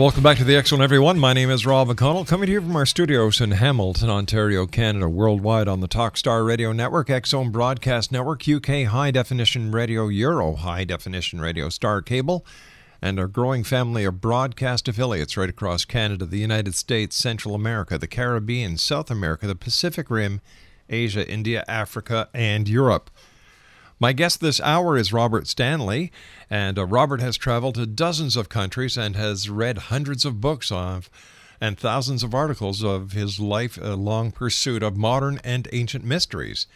Welcome back to the Zone, everyone. My name is Rob McConnell, coming to you from our studios in Hamilton, Ontario, Canada, worldwide on the Talkstar Radio Network, Zone Broadcast Network, UK High Definition Radio, Euro High Definition Radio, Star Cable, and our growing family of broadcast affiliates right across Canada, the United States, Central America, the Caribbean, South America, the Pacific Rim, Asia, India, Africa, and Europe. My guest this hour is Robert Stanley, and uh, Robert has traveled to dozens of countries and has read hundreds of books of and thousands of articles of his life-long pursuit of modern and ancient mysteries.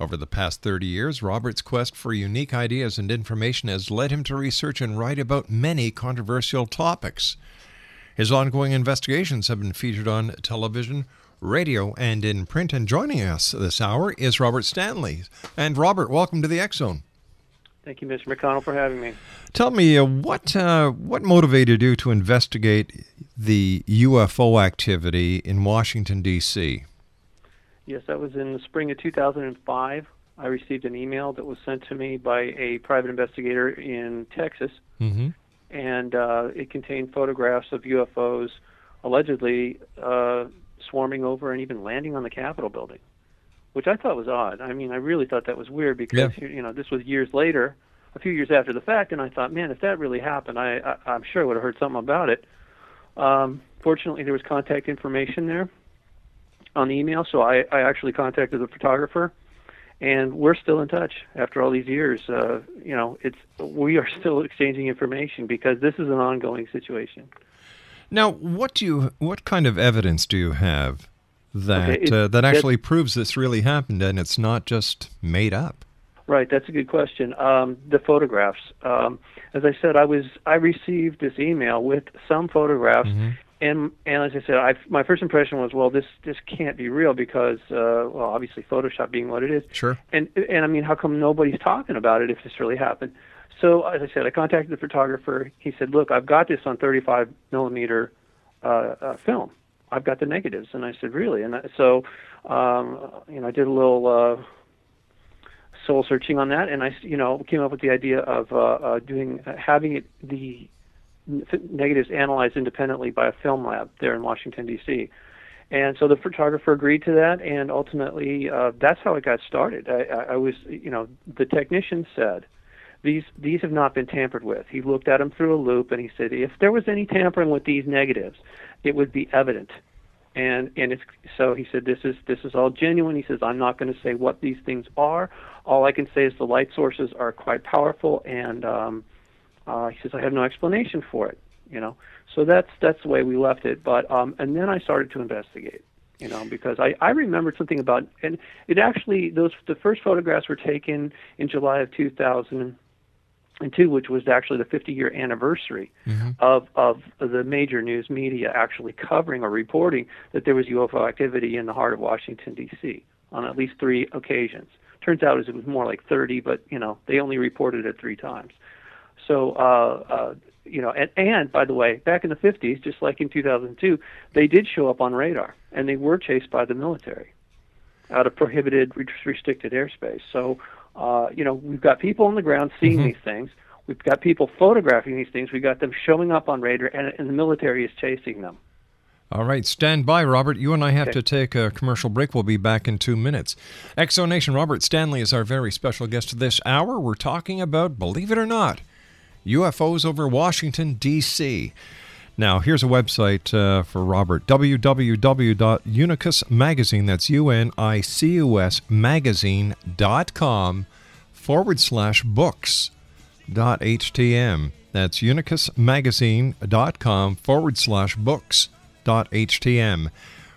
Over the past 30 years, Robert's quest for unique ideas and information has led him to research and write about many controversial topics. His ongoing investigations have been featured on television, radio, and in print. And joining us this hour is Robert Stanley. And Robert, welcome to the X Zone. Thank you, Mr. McConnell, for having me. Tell me uh, what uh, what motivated you to investigate the UFO activity in Washington D.C. Yes, that was in the spring of 2005. I received an email that was sent to me by a private investigator in Texas, Mm-hmm. and uh, it contained photographs of UFOs allegedly uh, swarming over and even landing on the Capitol building, which I thought was odd. I mean, I really thought that was weird because you know this was years later, a few years after the fact, and I thought, man, if that really happened, I, I I'm sure I would have heard something about it. Um, fortunately, there was contact information there on the email, so I, I actually contacted the photographer, and we're still in touch after all these years. Uh, you know, it's we are still exchanging information because this is an ongoing situation. Now, what do you what kind of evidence do you have that Okay, it- uh, that actually proves this really happened and it's not just made up? Right, that's a good question. Um, the photographs. Um, as I said, I was I received this email with some photographs, and and as I said, I, my first impression was, well, this this can't be real because, uh, well, obviously Photoshop being what it is. Sure. And and I mean, how come nobody's talking about it if this really happened? So as I said, I contacted the photographer. He said, look, I've got this on 35 millimeter uh, uh, film. I've got the negatives, and I said, really? And I, so, um, you know, I did a little. Uh, soul searching on that, and I, you know, came up with the idea of uh, uh, doing uh, having it the negatives analyzed independently by a film lab there in Washington D.C. And so the photographer agreed to that, and ultimately uh, that's how it got started. I, I, I was, you know, the technician said these these have not been tampered with. He looked at them through a loupe, and he said if there was any tampering with these negatives, it would be evident. and and it's so he said this is this is all genuine. He says I'm not going to say what these things are. All I can say is the light sources are quite powerful, and um, uh, he says I have no explanation for it. You know, so that's that's the way we left it. But um, and then I started to investigate. You know, because I I remembered something about and it actually those the first photographs were taken in July of 2000 and two, which was actually the 50 year anniversary of of the major news media actually covering or reporting that there was UFO activity in the heart of Washington D.C. on at least three occasions. Turns out as it was more like 30, but you know they only reported it three times. So uh, uh, you know, and, and by the way, back in the 50s, just like in 2002, they did show up on radar, and they were chased by the military out of prohibited, restricted airspace. So, uh, you know, we've got people on the ground seeing these things. We've got people photographing these things. We've got them showing up on radar, and, and the military is chasing them. All right, stand by, Robert. You and I have Okay. to take a commercial break. We'll be back in two minutes. Exonation Robert Stanley is our very special guest this hour. We're talking about, believe it or not, UFOs over Washington, D.C. Now, here's a website uh, for Robert www.unicus magazine, that's U N I C U S magazine.com forward slash books dot htm. That's unicusmagazine.com forward slash books dot htm.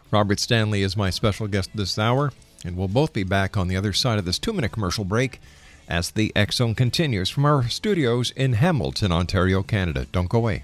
Robert Stanley is my special guest this hour, and we'll both be back on the other side of this two minute commercial break as the Zone continues from our studios in Hamilton, Ontario, Canada. Don't go away.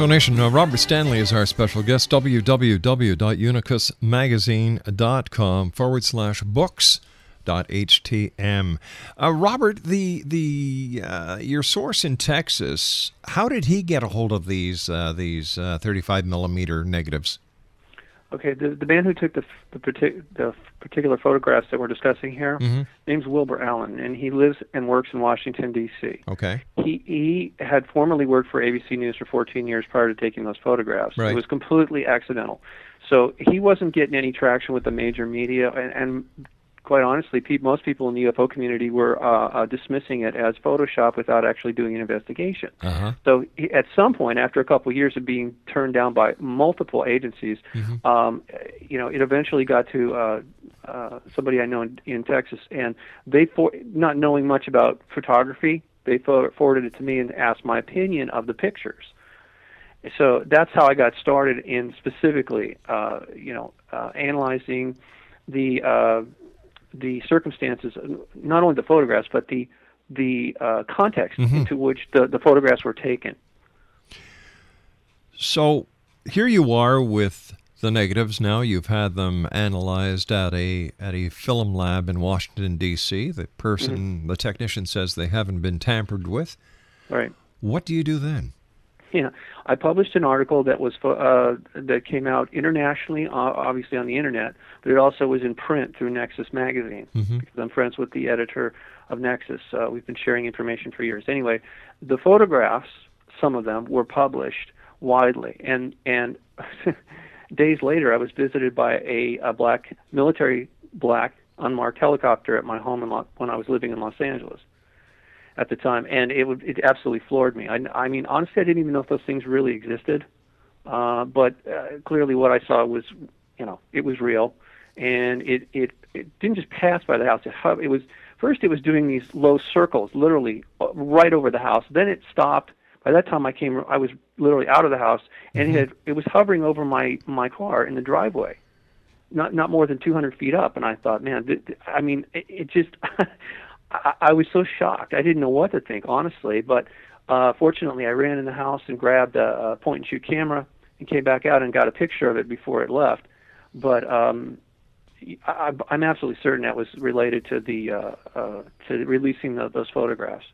Explanation uh, Robert Stanley is our special guest. www.unicusmagazine.com forward slash books. Htm. Uh, Robert, the the uh, your source in Texas, how did he get a hold of these uh, these uh, 35 millimeter negatives? Okay, the the man who took the the, partic- the particular photographs that we're discussing here, mm-hmm. name's Wilbur Allen, and he lives and works in Washington D.C. Okay, He he had formerly worked for ABC News for 14 years prior to taking those photographs. Right. It was completely accidental. So he wasn't getting any traction with the major media, and, and quite honestly, pe- most people in the UFO community were uh, uh, dismissing it as Photoshop without actually doing an investigation. uh-huh. So he, at some point, after a couple of years of being turned down by multiple agencies, um, you know, it eventually got to uh, uh, somebody I know in, in Texas, and they for not knowing much about photography, they for, forwarded it to me and asked my opinion of the pictures. So that's how I got started in specifically, uh, you know, uh, analyzing the uh, the circumstances, not only the photographs, but the the uh, context into which the, the photographs were taken. So here you are with the negatives now. You've had them analyzed at a at a film lab in Washington D.C. The person, the technician, says they haven't been tampered with. Right. What do you do then? Yeah, I published an article that was uh, that came out internationally, uh, obviously on the internet, but it also was in print through Nexus magazine because I'm friends with the editor of Nexus. Uh, we've been sharing information for years. Anyway, the photographs, some of them, were published widely, and and days later, I was visited by a, a black military black unmarked helicopter at my home in Lo- when I was living in Los Angeles at the time, and it would it absolutely floored me. I, I mean, honestly, I didn't even know if those things really existed, uh, but uh, clearly, what I saw was, you know, it was real, and it it it didn't just pass by the house. It it was first it was doing these low circles, literally uh, right over the house. Then it stopped. By that time, I came. I was literally out of the house, and it had, it was hovering over my my car in the driveway not not more than 200 feet up, and I thought, man, th- th- I mean, it, it just, I, I was so shocked. I didn't know what to think, honestly. But uh, fortunately, I ran in the house and grabbed a, a point and shoot camera and came back out and got a picture of it before it left. But um, I, I'm absolutely certain that was related to the uh, uh, to releasing the, those photographs.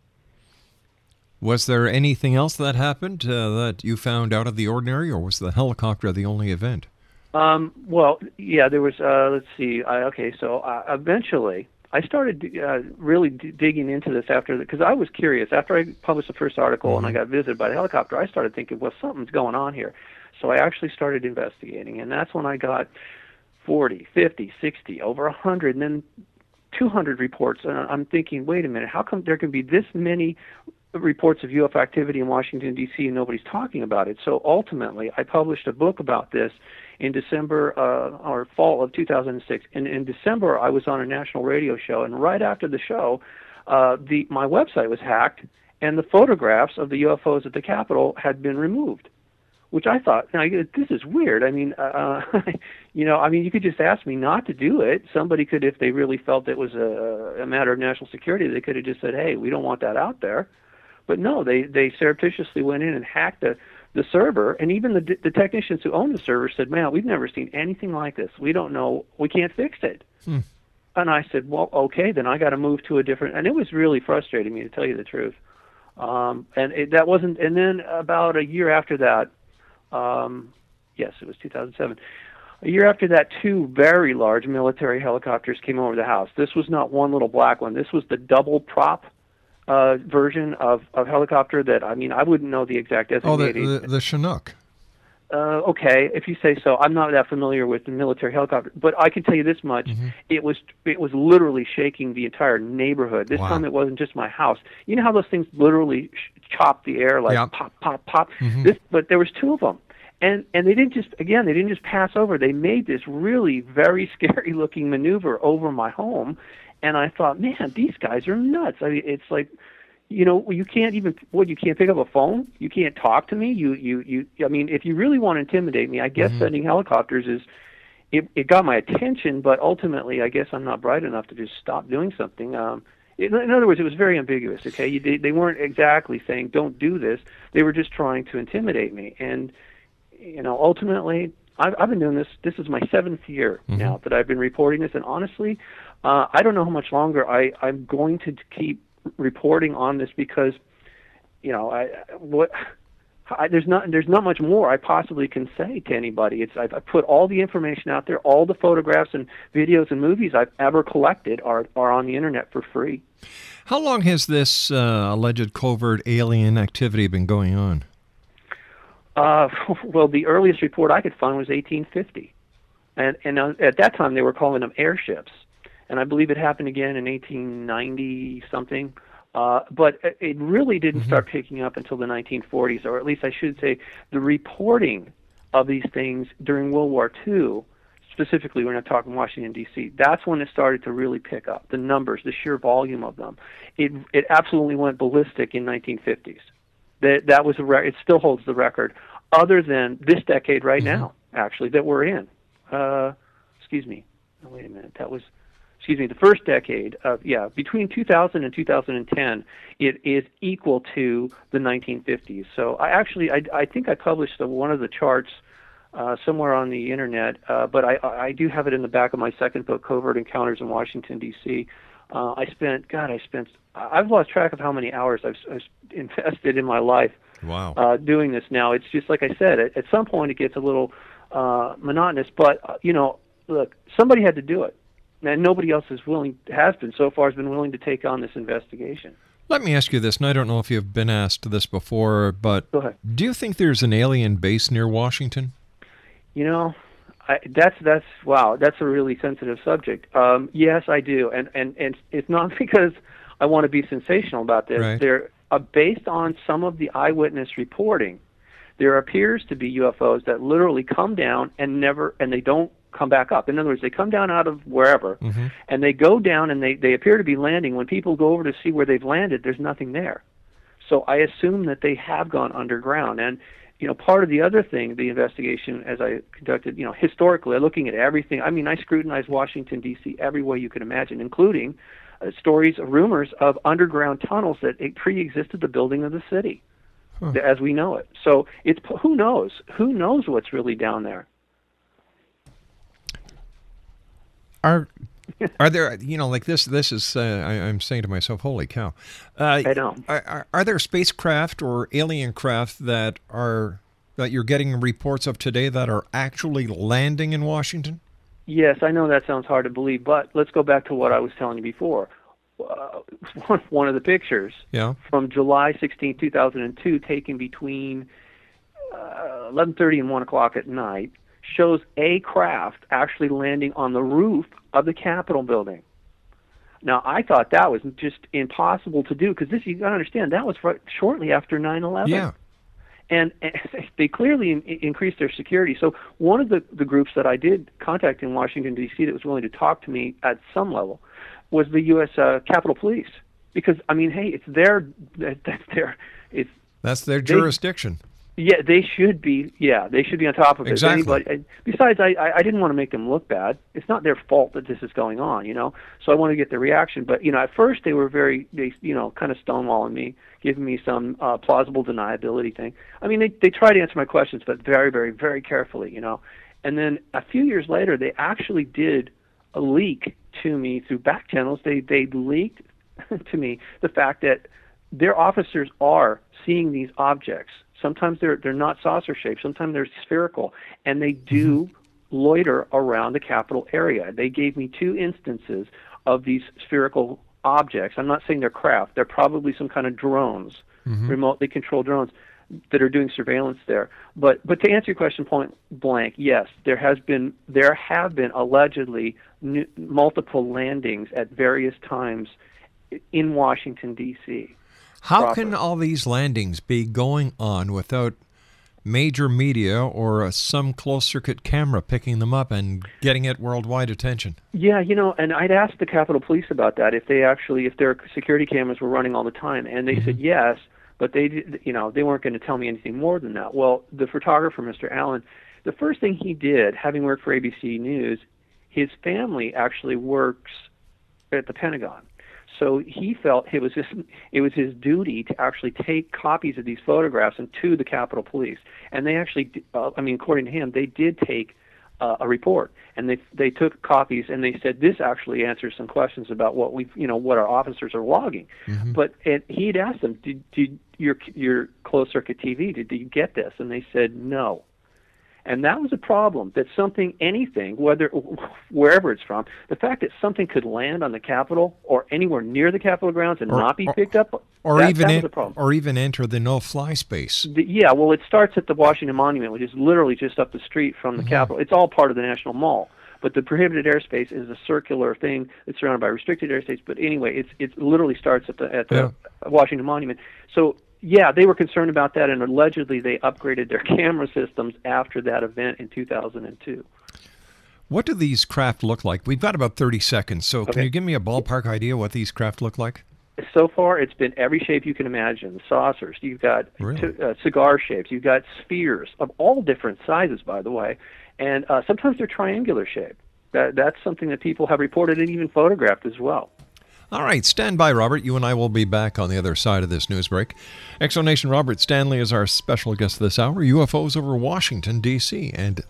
Was there anything else that happened uh, that you found out of the ordinary, or was the helicopter the only event? Um, well, yeah, there was. Uh, let's see. I, okay, so uh, eventually, I started uh, really d- digging into this after because I was curious. After I published the first article and I got visited by the helicopter, I started thinking, well, something's going on here. So I actually started investigating, and that's when I got 40, 50, 60, over 100, and then 200 reports. And I'm thinking, wait a minute, how come there can be this many reports of UFO activity in Washington, D.C., and nobody's talking about it? So ultimately, I published a book about this in December uh, or fall of 2006. And in December, I was on a national radio show, and right after the show, uh, the my website was hacked, and the photographs of the UFOs at the Capitol had been removed which I thought, now, this is weird. I mean, uh, you know, I mean, you could just ask me not to do it. Somebody could, if they really felt it was a, a matter of national security, they could have just said, "Hey, we don't want that out there." But no, they they surreptitiously went in and hacked the the server, and even the the technicians who owned the server said, "Man, we've never seen anything like this. We don't know. We can't fix it." And I said, "Well, okay, then I got to move to a different." And it was really frustrating me to tell you the truth. Um, and it, that wasn't. And then about a year after that, um, yes, it was 2007. A year after that, two very large military helicopters came over the house. This was not one little black one. This was the double prop uh, version of, of helicopter that, I mean, I wouldn't know the exact Oh, the, the, the Chinook. Uh, okay, if you say so. I'm not that familiar with the military helicopter, but I can tell you this much: it was it was literally shaking the entire neighborhood. This Wow. time, it wasn't just my house. You know how those things literally sh- chop the air like Yeah. pop, pop, pop. This, but there was two of them, and and they didn't just again they didn't just pass over. They made this really very scary looking maneuver over my home, and I thought, man, these guys are nuts. I mean, it's like you know you can't even what you can't pick up a phone? You can't talk to me? You you you i mean if you really want to intimidate me i guess sending helicopters is it it got my attention but ultimately i guess i'm not bright enough to just stop doing something. Um in, in other words it was very ambiguous okay? You, they, they weren't exactly saying don't do this. They were just trying to intimidate me. And you know ultimately I've, I've been doing this. This is my seventh year now that I've been reporting this, and honestly, uh, I don't know how much longer I, I'm going to keep reporting on this because, you know, I what I, there's not there's not much more I possibly can say to anybody. It's I've, I've put all the information out there, all the photographs and videos and movies I've ever collected are are on the internet for free. How long has this uh, alleged covert alien activity been going on? Uh, well, the earliest report I could find was 1850, and and uh, at that time they were calling them airships, and I believe it happened again in 1890 something. Uh, but it- really didn't start picking up until the 1940s, or at least I should say, the reporting of these things during World War II specifically we're not talking Washington D.C. That's when it started to really pick up the numbers, the sheer volume of them. It it absolutely went ballistic in 1950s. That that was a re- it still holds the record, other than this decade right now actually that we're in. Uh, excuse me. Oh, wait a minute. That was excuse me, the first decade of yeah, between 2000 and 2010, it is equal to the 1950s. So I actually I, I think I published uh one of the charts uh, somewhere on the internet, uh, but I I do have it in the back of my second book, Covert Encounters in Washington D.C. Uh, I spent God, I spent I've lost track of how many hours I've, I've invested in my life Wow. uh, doing this now. It's just like I said. At, at some point, it gets a little uh, monotonous. But uh, you know, look, somebody had to do it, and nobody else is willing has been so far has been willing to take on this investigation. Let me ask you this, and I don't know if you've been asked this before, but do you think there's an alien base near Washington? You know, I, that's that's wow, that's a really sensitive subject. Um, yes, I do, and and and it's not because I want to be sensational about this. Right. There, uh, based on some of the eyewitness reporting, there appears to be UFOs that literally come down and never, and they don't come back up. In other words, they come down out of wherever, and they go down and they they appear to be landing. When people go over to see where they've landed, there's nothing there. So I assume that they have gone underground. And you know, part of the other thing, the investigation, as I conducted, you know, historically, looking at everything. I mean, I scrutinized Washington D.C. every way you could imagine, including uh, stories, of rumors of underground tunnels that it pre-existed the building of the city, as we know it. So it's who knows? Who knows what's really down there? Are are there you know like this this is uh, I, I'm saying to myself, holy cow! Uh, I know. Are, are, are there spacecraft or alien craft that are that you're getting reports of today that are actually landing in Washington? Yes, I know that sounds hard to believe, but let's go back to what I was telling you before. Uh, one, one of the pictures Yeah. from July 16, 2002, taken between uh, 11:30 and 1 o'clock at night, shows a craft actually landing on the roof of the Capitol building. Now, I thought that was just impossible to do because this you got to understand that was shortly after 9/11 Yeah. and, and they clearly in, increased their security. So one of the, the groups that I did contact in Washington D.C. that was willing to talk to me at some level was the U.S. Uh, Capitol Police, because I mean, hey, it's their that's their it's That's their jurisdiction. Yeah they should be yeah they should be on top of it. Exactly. Anybody, besides, I, I didn't want to make them look bad. It's not their fault that this is going on, you know. So I want to get their reaction. But you know, at first they were very they you know kind of stonewalling me, giving me some uh, plausible deniability thing. I mean, they they tried to answer my questions, but very very very carefully, you know. And then a few years later, they actually did a leak to me through back channels. They they leaked to me the fact that their officers are seeing these objects. Sometimes they're they're not saucer shaped. Sometimes they're spherical, and they do mm-hmm. loiter around the Capitol area. They gave me two instances of these spherical objects. I'm not saying they're craft. They're probably some kind of drones, mm-hmm. remotely controlled drones that are doing surveillance there. But but to answer your question point blank, yes, there has been there have been allegedly n- multiple landings at various times in Washington D.C. How proper. can all these landings be going on without major media or uh, some closed circuit camera picking them up and getting it worldwide attention? Yeah, you know, and I'd asked the Capitol Police about that if they actually if their security cameras were running all the time, and they said yes, but they did- you know they weren't going to tell me anything more than that. Well, the photographer, Mr. Allen, the first thing he did, having worked for ABC News, his family actually works at the Pentagon. So he felt it was his it was his duty to actually take copies of these photographs and to the Capitol Police, and they actually, uh, I mean, according to him, they did take uh, a report and they they took copies and they said this actually answers some questions about what we you know what our officers are logging. But and he'd asked them, did did your your closed circuit TV did you get this? And they said no. And that was a problem. That something, anything, whether wherever it's from, the fact that something could land on the Capitol or anywhere near the Capitol grounds and Or- not be or- picked up, Or that, even that en- was a problem. or even enter the no-fly space. The, yeah, well, it starts at the Washington Monument, which is literally just up the street from the mm-hmm. Capitol. It's all part of the National Mall. But the prohibited airspace is a circular thing that's surrounded by restricted airspace. But anyway, it's it literally starts at the at the Washington Monument. So yeah, they were concerned about that, and allegedly they upgraded their camera systems after that event in 2002. What do these craft look like? We've got about 30 seconds, so can you give me a ballpark idea what these craft look like? So far, it's been every shape you can imagine. Saucers. You've got Really? t- uh, cigar shapes. You've got spheres of all different sizes, by the way, and uh, sometimes they're triangular shaped. That, that's something that people have reported and even photographed as well. All right, stand by, Robert. You and I will be back on the other side of this news break. Exonation Robert Stanley is our special guest this hour. UFOs over Washington, D.C. and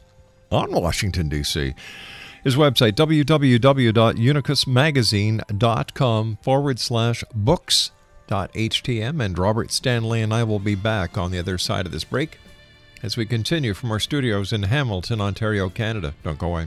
on Washington, D.C. His website, www.unicusmagazine.com forward slash books.htm. And Robert Stanley and I will be back on the other side of this break as we continue from our studios in Hamilton, Ontario, Canada. Don't go away.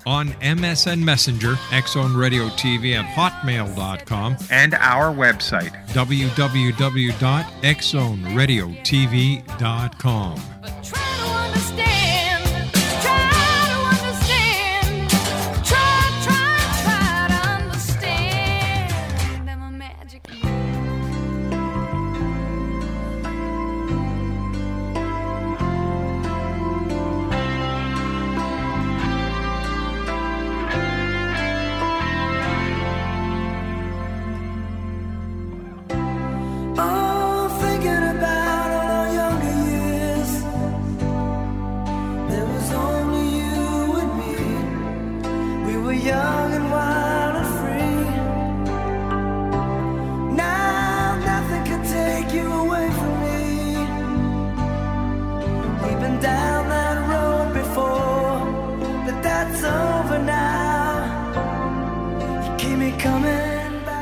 On MSN Messenger, Xzone Radio TV at hotmail.com, and our website, www.xzoneradiotv.com.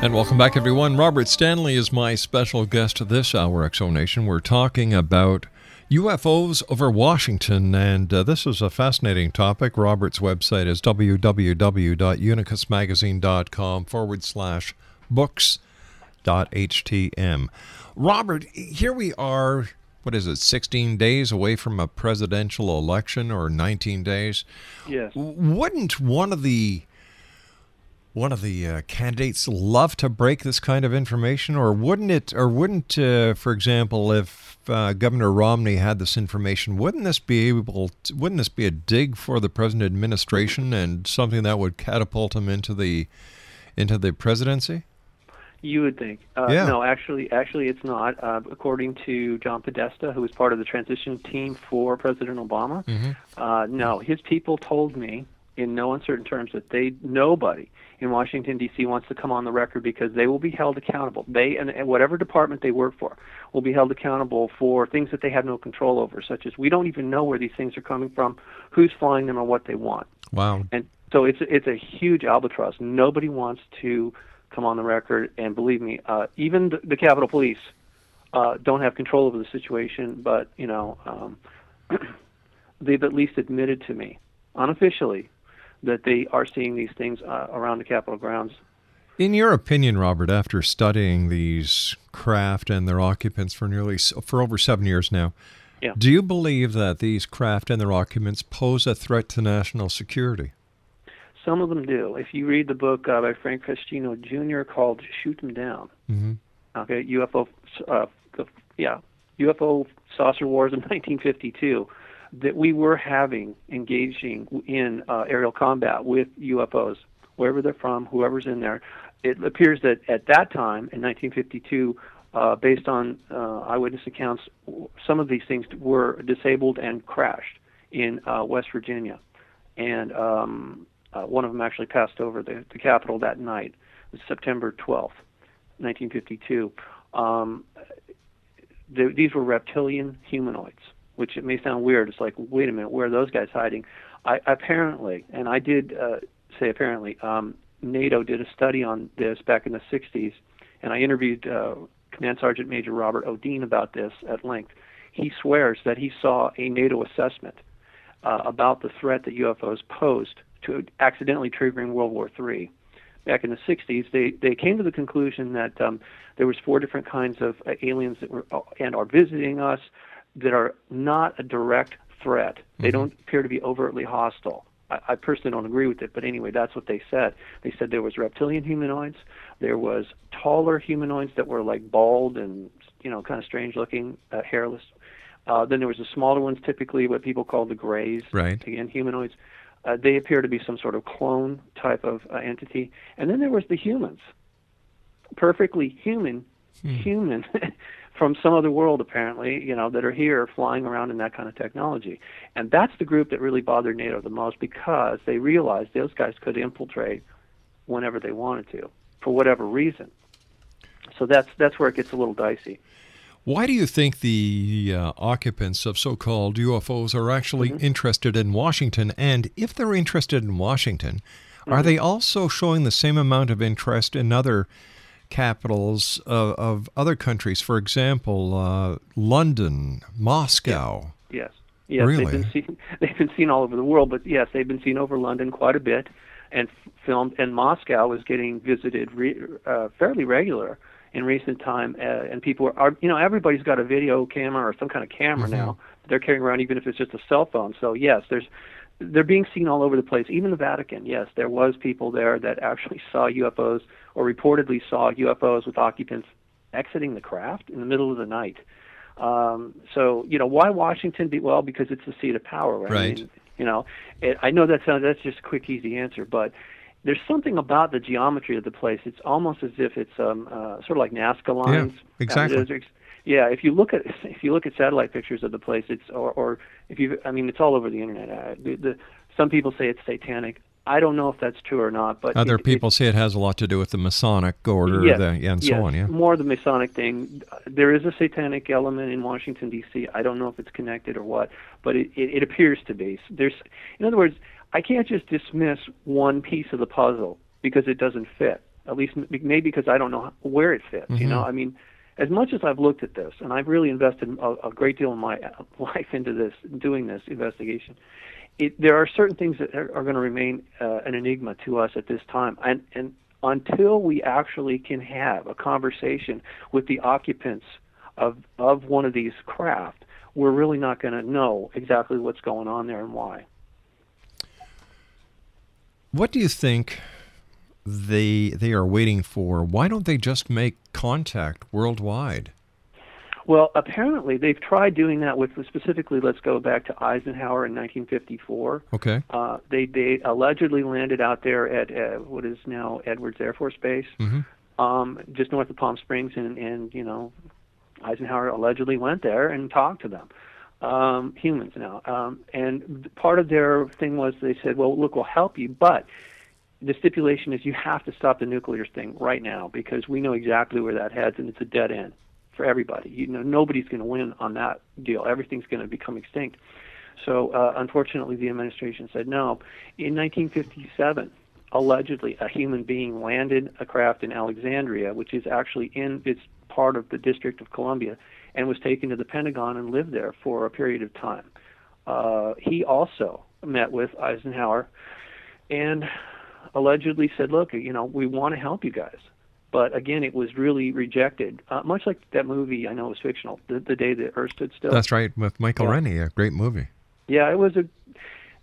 And welcome back, everyone. Robert Stanley is my special guest this hour, Exonation. We're talking about UFOs over Washington, and uh, this is a fascinating topic. Robert's website is www.unicusmagazine.com forward slash books.htm. Robert, here we are, what is it, 16 days away from a presidential election or 19 days? Yes. Wouldn't one of the one of the uh, candidates love to break this kind of information, or wouldn't it? Or wouldn't, uh, for example, if uh, Governor Romney had this information, wouldn't this be able? To, wouldn't this be a dig for the present administration and something that would catapult him into the into the presidency? You would think. Uh, Yeah. No, actually, actually, it's not. Uh, according to John Podesta, who was part of the transition team for President Obama, Mm-hmm. uh, no, his people told me in no uncertain terms that they nobody in Washington D.C. wants to come on the record because they will be held accountable. They and, and whatever department they work for will be held accountable for things that they have no control over, such as we don't even know where these things are coming from, who's flying them, or what they want. Wow. And so it's it's a huge albatross. Nobody wants to come on the record, and believe me, uh, even the, the Capitol Police uh, don't have control over the situation. But you know, um, they've at least admitted to me unofficially that they are seeing these things uh, around the Capitol grounds. In your opinion, Robert, after studying these craft and their occupants for nearly for over seven years now, Yeah. do you believe that these craft and their occupants pose a threat to national security? Some of them do. If you read the book uh, by Frank Feschino Jr. called "Shoot Them Down," Mm-hmm. okay, UFO, uh, the- yeah, UFO saucer wars in 1952, that we were having engaging in uh, aerial combat with UFOs, wherever they're from, whoever's in there. It appears that at that time in 1952, uh, based on uh, eyewitness accounts, some of these things were disabled and crashed in uh, West Virginia, and um, uh, one of them actually passed over the, the Capitol that night, September 12th, 1952. Um, th- these were reptilian humanoids, which it may sound weird. It's like, wait a minute, where are those guys hiding? I apparently, and I did uh, say apparently, um, NATO did a study on this back in the 60s, and I interviewed uh, Command Sergeant Major Robert O. Dean about this at length. He swears that he saw a NATO assessment uh, about the threat that UFOs posed to accidentally triggering World War III. Back in the 60s, they, they came to the conclusion that um, there was four different kinds of uh, aliens that were uh, and are visiting us that are not a direct threat. They don't appear to be overtly hostile. I, I personally don't agree with it, but anyway, that's what they said. They said there was reptilian humanoids, there was taller humanoids that were like bald and you know kind of strange looking, uh, hairless. Uh, then there was the smaller ones, typically what people call the grays. Right. Again, humanoids. Uh, they appear to be some sort of clone type of uh, entity. And then there was the humans, perfectly human, human from some other world apparently, you know, that are here flying around in that kind of technology. And that's the group that really bothered NATO the most because they realized those guys could infiltrate whenever they wanted to, for whatever reason. So that's that's where it gets a little dicey. Why do you think the uh, occupants of so called UFOs are actually Mm-hmm. interested in Washington? And if they're interested in Washington, Mm-hmm. are they also showing the same amount of interest in other capitals of, of other countries? For example, uh, London, Moscow. Yes. Yes, Really? they've been seen. They've been seen all over the world, but yes, they've been seen over London quite a bit, and f- filmed. And Moscow is getting visited re, uh, fairly regular in recent time. Uh, and people are, are, you know, everybody's got a video camera or some kind of camera now. They're carrying around, even if it's just a cell phone. So yes, there's they're being seen all over the place. Even the Vatican, yes, there was people there that actually saw UFOs or reportedly saw UFOs with occupants exiting the craft in the middle of the night. Um, so you know why Washington? Be well because it's the seat of power, right? I mean, you know, it, I know that sounds that's just a quick, easy answer, but there's something about the geometry of the place. It's almost as if it's um, uh, sort of like Nazca lines. in the exactly. Yeah, if you look at if you look at satellite pictures of the place, it's or, or if you I mean it's all over the internet. Uh, the, the, some people say it's satanic. I don't know if that's true or not, but Other it- it- people say it has a lot to do with the Masonic order Yes, the, and so yes, on. Yeah. More the Masonic thing. There is a satanic element in Washington D.C. I don't know if it's connected or what, but it, it, it appears to be. There's, in other words, I can't just dismiss one piece of the puzzle because it doesn't fit. At least maybe because I don't know where it fits. You know, I mean, as much as I've looked at this, and I've really invested a, a great deal of my life into this, doing this investigation. It, there are certain things that are, are going to remain uh, an enigma to us at this time, and and until we actually can have a conversation with the occupants of of one of these craft, we're really not going to know exactly what's going on there and why. What do you think they they are waiting for? Why don't they just make contact worldwide? Well, apparently they've tried doing that with specifically. Let's go back to Eisenhower in 1954. Okay. Uh, they they allegedly landed out there at uh, what is now Edwards Air Force Base, Mhm. um, just north of Palm Springs, and and you know, Eisenhower allegedly went there and talked to them. um, humans now. Um, and part of their thing was they said, well, look, we'll help you, but the stipulation is you have to stop the nuclear thing right now because we know exactly where that heads and it's a dead end for everybody. You know, nobody's going to win on that deal. Everything's going to become extinct. So uh, unfortunately, the administration said no. In 1957, allegedly, a human being landed a craft in Alexandria, which is actually in it's part of the District of Columbia, and was taken to the Pentagon and lived there for a period of time. Uh, he also met with Eisenhower and allegedly said, "Look, you know, we want to help you guys." But again, it was really rejected, uh, much like that movie. I know it was fictional, the, the day the Earth stood still. That's right, with Michael Yeah. Rennie, a great movie. Yeah, it was a.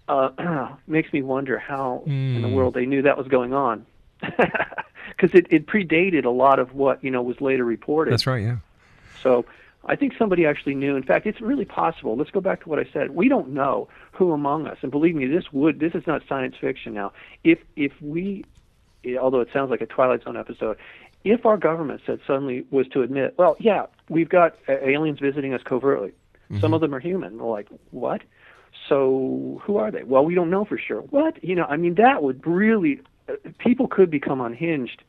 Uh, makes me wonder how in the Mm. world they knew that was going on, because it, it predated a lot of what you know was later reported. That's right, yeah. So I think somebody actually knew. In fact, it's really possible. Let's go back to what I said. We don't know who among us, and believe me, this would this is not science fiction now. If if we, although it sounds like a Twilight Zone episode, if our government said suddenly was to admit, well, yeah, we've got aliens visiting us covertly. Some of them are human. We're like, what? So who are they? Well, we don't know for sure. What? You know, I mean, that would really uh, people could become unhinged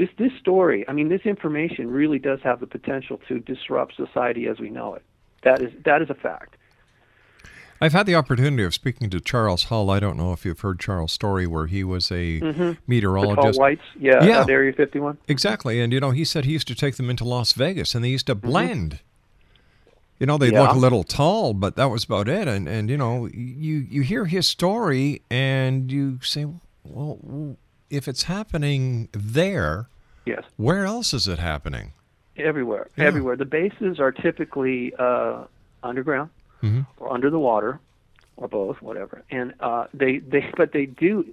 this this story, I mean, this information really does have the potential to disrupt society as we know it. That is that is a fact. I've had the opportunity of speaking to Charles Hall. I don't know if you've heard Charles' story where he was a Mhm. The meteorologist. tall whites, yeah, yeah. Area 51. Exactly. And, you know, he said he used to take them into Las Vegas and they used to blend. You know, Mm-hmm. Yeah. look a little tall, but that was about it. And, and you know, you, you hear his story and you say, well, if it's happening there, Yes, where else is it happening? everywhere, Yeah. everywhere. The bases are typically uh, underground Mhm. or under the water, or both, whatever. And uh, they they but they do.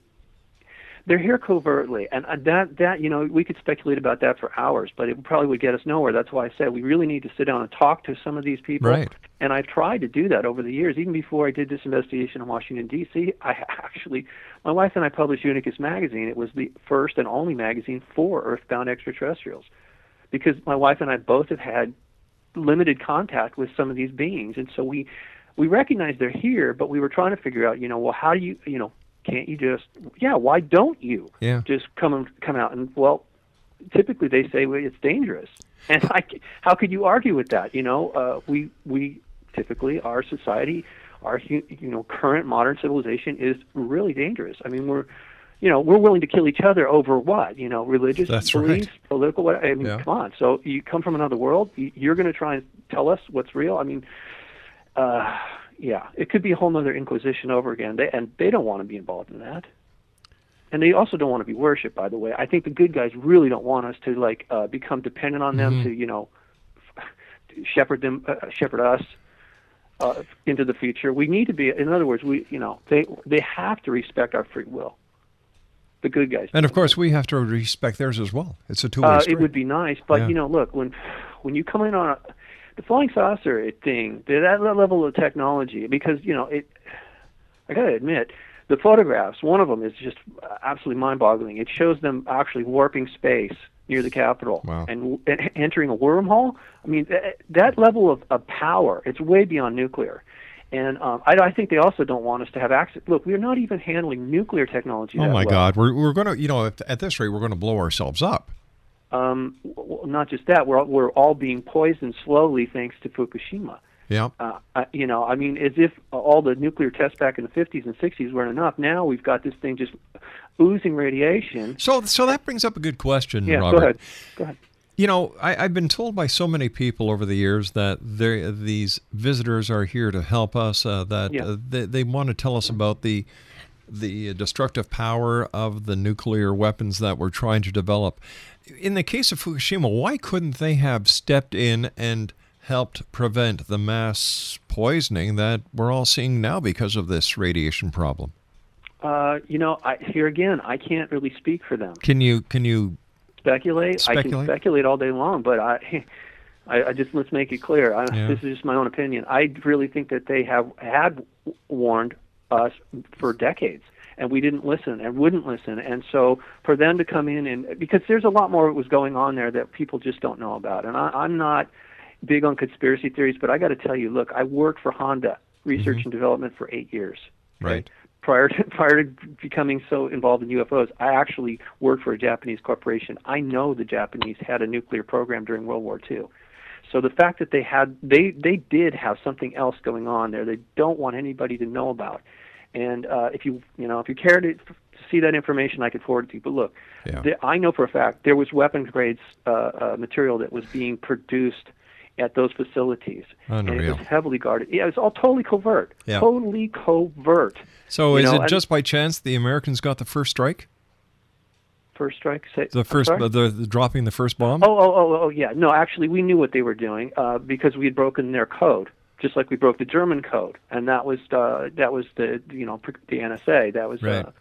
They're here covertly, and uh, that that you know we could speculate about that for hours, but it probably would get us nowhere. That's why I said we really need to sit down and talk to some of these people. Right. And I've tried to do that over the years. Even before I did this investigation in Washington D.C., I actually, my wife and I published Unicus magazine. It was the first and only magazine for Earthbound extraterrestrials, because my wife and I both have had limited contact with some of these beings, and so we we recognize they're here, but we were trying to figure out, you know, well, how do you, you know, can't you just, yeah, why don't you Yeah. just come and come out? And well, typically they say well, it's dangerous, and I, how could you argue with that? You know, uh, we we typically our society, our you know current modern civilization is really dangerous. I mean, we're you know we're willing to kill each other over what you know religious That's right. beliefs, political. What I mean, Yeah. come on. So you come from another world, you- you're going to try and tell us what's real. I mean. Uh, yeah, it could be a whole nother inquisition over again. They, and they don't want to be involved in that. And they also don't want to be worshipped. By the way, I think the good guys really don't want us to like uh, become dependent on them Mhm. to you know shepherd them, uh, shepherd us uh, into the future. We need to be. In other words, we you know they they have to respect our free will. The good guys. And of course, we have to respect theirs as well. It's a two way Uh, street. it would be nice, but Yeah. you know, look when when you come in on a, the flying saucer thing, that that level of technology, because you know it. I gotta admit, the photographs. One of them is just absolutely mind-boggling. It shows them actually warping space near the Capitol Wow. and, and entering a wormhole. I mean, that, that level of, of power. It's way beyond nuclear. And um, I, I think they also don't want us to have access. Look, we're not even handling nuclear technology. Oh my well. God, we're we're going to you know at, at this rate we're going to blow ourselves up. Um, not just that, we're we're all being poisoned slowly thanks to Fukushima. Yeah. Uh, you know, I mean, as if all the nuclear tests back in the 50s and 60s weren't enough. Now we've got this thing just oozing radiation. So so that brings up a good question, Yeah, Robert. go ahead. Go ahead. You know, I, I've been told by so many people over the years that these visitors are here to help us. Uh, that Yeah. uh, they, they want to tell us about the the destructive power of the nuclear weapons that we're trying to develop. In the case of Fukushima, why couldn't they have stepped in and helped prevent the mass poisoning that we're all seeing now because of this radiation problem? Uh, you know, I, here again, I can't really speak for them. Can you can you Speculate, I can Speculate? speculate all day long, but I, I, I just let's make it clear. I, Yeah. This is just my own opinion. I really think that they have had warned us for decades, and we didn't listen and wouldn't listen. And so for them to come in and because there's a lot more that was going on there that people just don't know about, and I, I'm not. big on conspiracy theories, but I got to tell you, look, I worked for Honda research mm-hmm. and development for eight years. Right. Prior to prior to becoming so involved in UFOs, I actually worked for a Japanese corporation. I know the Japanese had a nuclear program during World War II. So the fact that they had they they did have something else going on there they don't want anybody to know about. And uh, if you you know if you care to, to see that information, I could forward it to you. But look, Yeah. the, I know for a fact there was weapons grades uh, uh, material that was being produced at those facilities, and it Unreal. was heavily guarded. Yeah, it was all totally covert, Yeah. totally covert. So You is know, it just by chance the Americans got the first strike? first strike? Say, The first, the, the dropping the first bomb? Oh, oh, oh, oh, yeah. No, actually, we knew what they were doing uh, because we had broken their code, just like we broke the German code, and that was uh, that was the you know the NSA. That was Right. uh,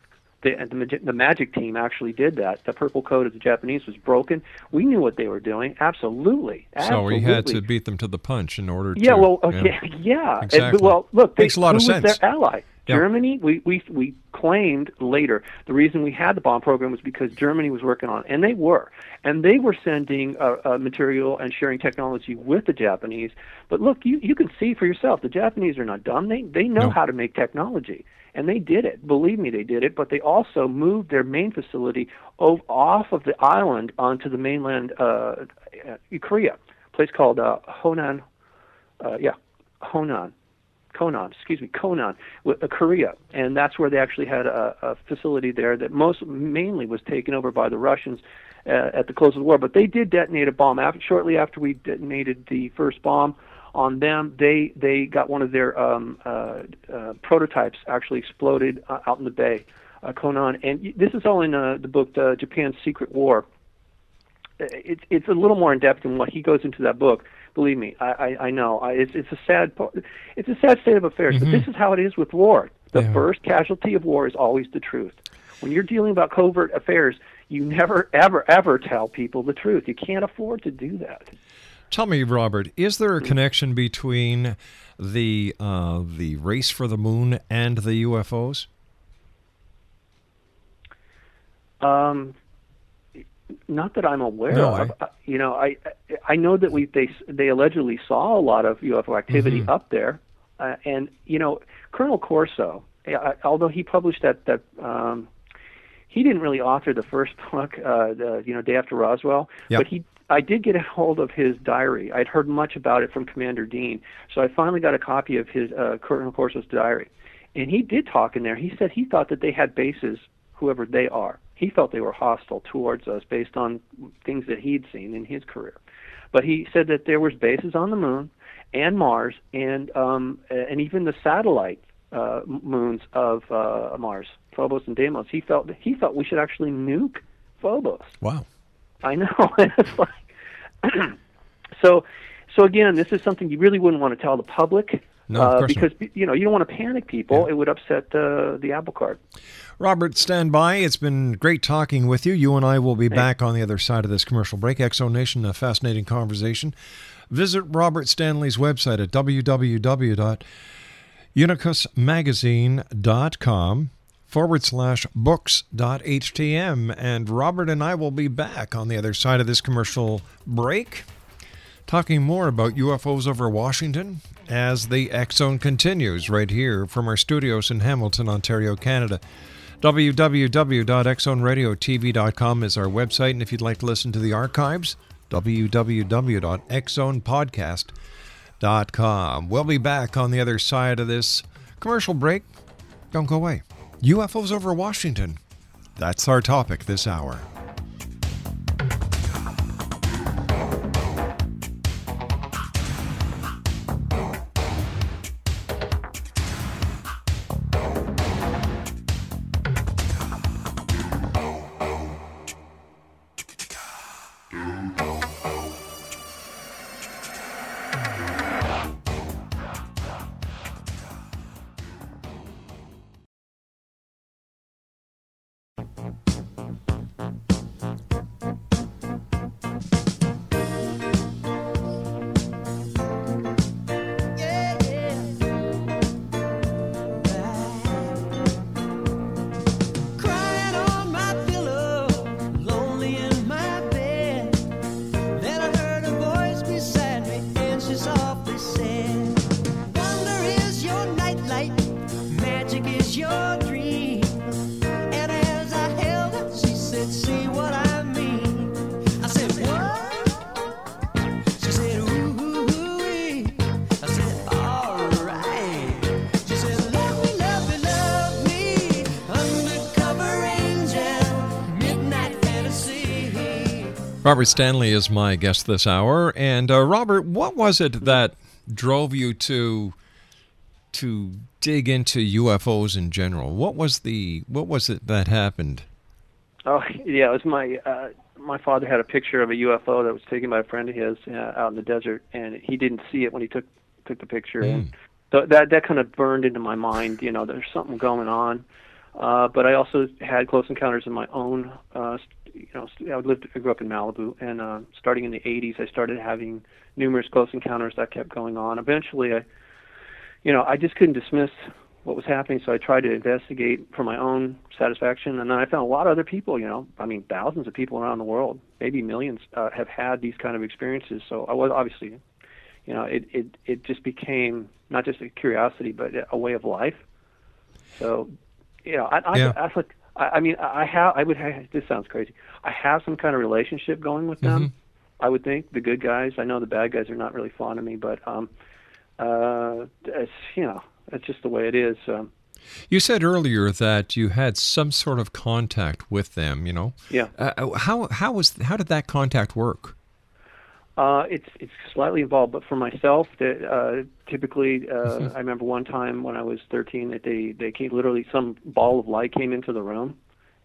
the, the the magic team actually did that. The purple code of the Japanese was broken. We knew what they were doing. Absolutely. so we had to beat them to the punch in order Yeah, to. well, okay, yeah. And- Exactly. well, look, they, Makes a lot who of was sense. their ally? Yeah. Germany. We we we claimed later the reason we had the bomb program was because Germany was working on, it, and they were, and they were sending uh, uh, material and sharing technology with the Japanese. But look, you you can see for yourself, the Japanese are not dumb. They they know No. how to make technology. And they did it. Believe me, they did it. But they also moved their main facility off of the island onto the mainland, uh, uh, Korea, a place called uh, Honan, uh, yeah, Honan, Konan, excuse me, Konan, uh, Korea, and that's where they actually had a, a facility there that most mainly was taken over by the Russians uh, at the close of the war. But they did detonate a bomb after, shortly after we detonated the first bomb on them. They they got one of their um, uh, uh, prototypes actually exploded uh, out in the bay, uh, Konan, and this is all in uh, the book uh, Japan's Secret War it's it's a little more in depth than what he goes into that book. Believe me, I I, I know. I, it's it's a sad it's a sad state of affairs. But this is how it is with war. The Yeah. first casualty of war is always the truth. When you're dealing about covert affairs, you never ever ever tell people the truth. You can't afford to do that. Tell me, Robert, is there a connection between the uh, the race for the moon and the UFOs? Um, not that I'm aware No, of. I- Uh, You know, I I know that we they they allegedly saw a lot of UFO activity Mm-hmm. up there, uh, and you know, Colonel Corso, uh, although he published that that. Um, he didn't really author the first book, uh, the, you know, Day After Roswell, Yep. but he, I did get a hold of his diary. I'd heard much about it from Commander Dean, so I finally got a copy of his uh, Colonel Corso's diary, and he did talk in there. He said he thought that they had bases, whoever they are. He felt they were hostile towards us based on things that he'd seen in his career, but he said that there was bases on the moon and Mars, and um, and even the satellite uh, moons of uh, Mars, Phobos and Deimos. He felt he felt we should actually nuke Phobos. Wow. I know. it's like so. So again, this is something you really wouldn't want to tell the public. No, uh, course not. because you know you don't want to panic people. It would upset uh, the apple cart. Robert, stand by. It's been great talking with you. You and I will be back on the other side of this commercial break. Exo Nation, a fascinating conversation. Visit Robert Stanley's website at www.unicusmagazine.com forward slash books.htm. And Robert and I will be back on the other side of this commercial break talking more about UFOs over Washington as the X Zone continues right here from our studios in Hamilton, Ontario, Canada. www.xzoneradiotv.com is our website, and if you'd like to listen to the archives, www.xzonepodcast.com. We'll be back on the other side of this commercial break. Don't go away. UFOs over Washington. That's our topic this hour. Robert Stanley is my guest this hour. And uh, Robert, what was it that drove you to to dig into UFOs in general? What was the what was it that happened? Oh yeah, it was my uh, my father had a picture of a UFO that was taken by a friend of his uh, out in the desert, and he didn't see it when he took took the picture. And so that that kind of burned into my mind. You know, there's something going on. Uh, but I also had close encounters in my own. Uh, you know, I lived, I grew up in Malibu, and uh, starting in the 80s, I started having numerous close encounters that kept going on. Eventually, I, you know, I just couldn't dismiss what was happening, so I tried to investigate for my own satisfaction. And then I found a lot of other people. You know, I mean, thousands of people around the world, maybe millions, uh, have had these kind of experiences. So I was obviously, you know, it it it just became not just a curiosity, but a way of life. So, you know, I I, Yeah. I, like, I, I mean, I have I would have, this sounds crazy. I have some kind of relationship going with them. I would think the good guys. I know the bad guys are not really fond of me, but um, uh, it's you know, it's just the way it is. Um, You said earlier that you had some sort of contact with them. You know, Yeah. Uh, how how was how did that contact work? Uh, it's it's slightly involved, but for myself, that uh, typically, uh, I remember one time when I was 13 that they they came literally some ball of light came into the room,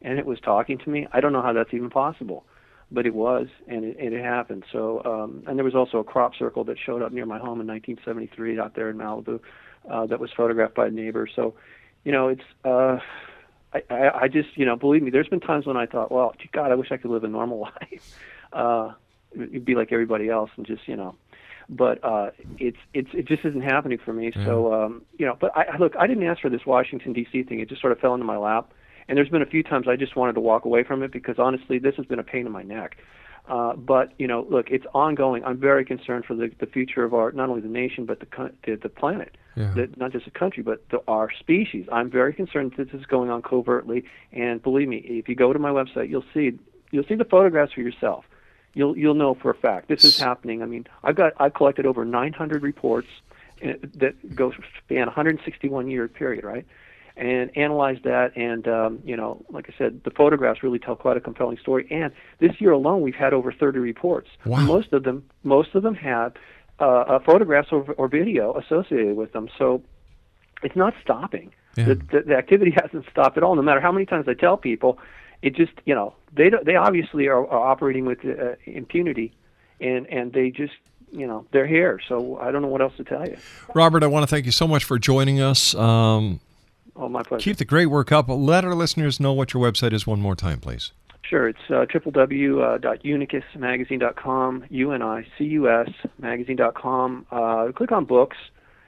and it was talking to me. I don't know how that's even possible, but it was, and it, and it happened. So, um, and there was also a crop circle that showed up near my home in 1973 out there in Malibu, uh, that was photographed by a neighbor. So, you know, it's. Uh, I, I, I just, you know, believe me, there's been times when I thought, well, gee, God, I wish I could live a normal life. Uh, you'd be like everybody else and just you know but uh it's it's it just isn't happening for me so um you know but i I- look i didn't ask for this washington dc thing it just sort of fell into my lap and there's been a few times i just wanted to walk away from it because honestly this has been a pain in my neck uh but you know look it's ongoing i'm very concerned for the the future of our not only the nation but the the, the planet Yeah. the, not just the country, but the, our species. I'm very concerned that this is going on covertly. And believe me, if you go to my website, you'll see you'll see the photographs for yourself. You'll you'll know for a fact this is happening. I mean, I've got I've collected over 900 reports uh, that go span 161 year period, right? And analyzed that, and um, you know, like I said, the photographs really tell quite a compelling story. And this year alone, we've had over 30 reports. Wow. Most of them, most of them have uh, uh, photographs or, or video associated with them. So it's not stopping. Yeah. The, the, the activity hasn't stopped at all. No matter how many times I tell people, it just you know they don't- they obviously are, are operating with uh, impunity, and and they just you know they're here. So I don't know what else to tell you. Robert, I want to thank you so much for joining us. Um, Oh, my pleasure. keep the great work up. Let our listeners know what your website is one more time, please. Sure, it's uh, www.unicusmagazine.com, U-N-I-C-U-S magazine.com. Uh, click on books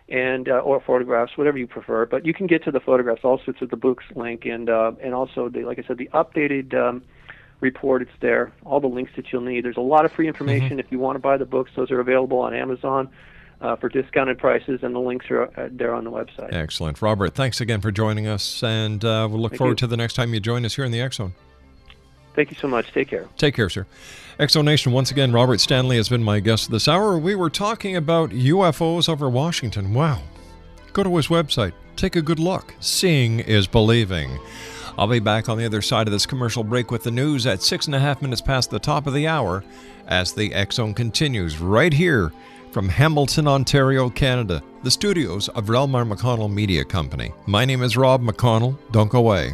and uh, or photographs, whatever you prefer. But you can get to the photographs also through the books link, and uh, and also the, like I said, the updated um, report. It's there, all the links that you'll need. There's a lot of free information if you want to buy the books. Those are available on Amazon. Uh, for discounted prices, and the links are uh, there on the website. Excellent. Robert, thanks again for joining us, and uh, we'll look Thank forward you. to the next time you join us here in the X Zone. Thank you so much. Take care. Take care, sir. Exonation, once again, Robert Stanley has been my guest this hour. We were talking about UFOs over Washington. Wow. Go to his website. Take a good look. Seeing is believing. I'll be back on the other side of this commercial break with the news at six and a half minutes past the top of the hour as the Zone continues right here from Hamilton, Ontario, Canada, the studios of Relmar McConnell Media Company. My name is Rob McConnell. Don't go away.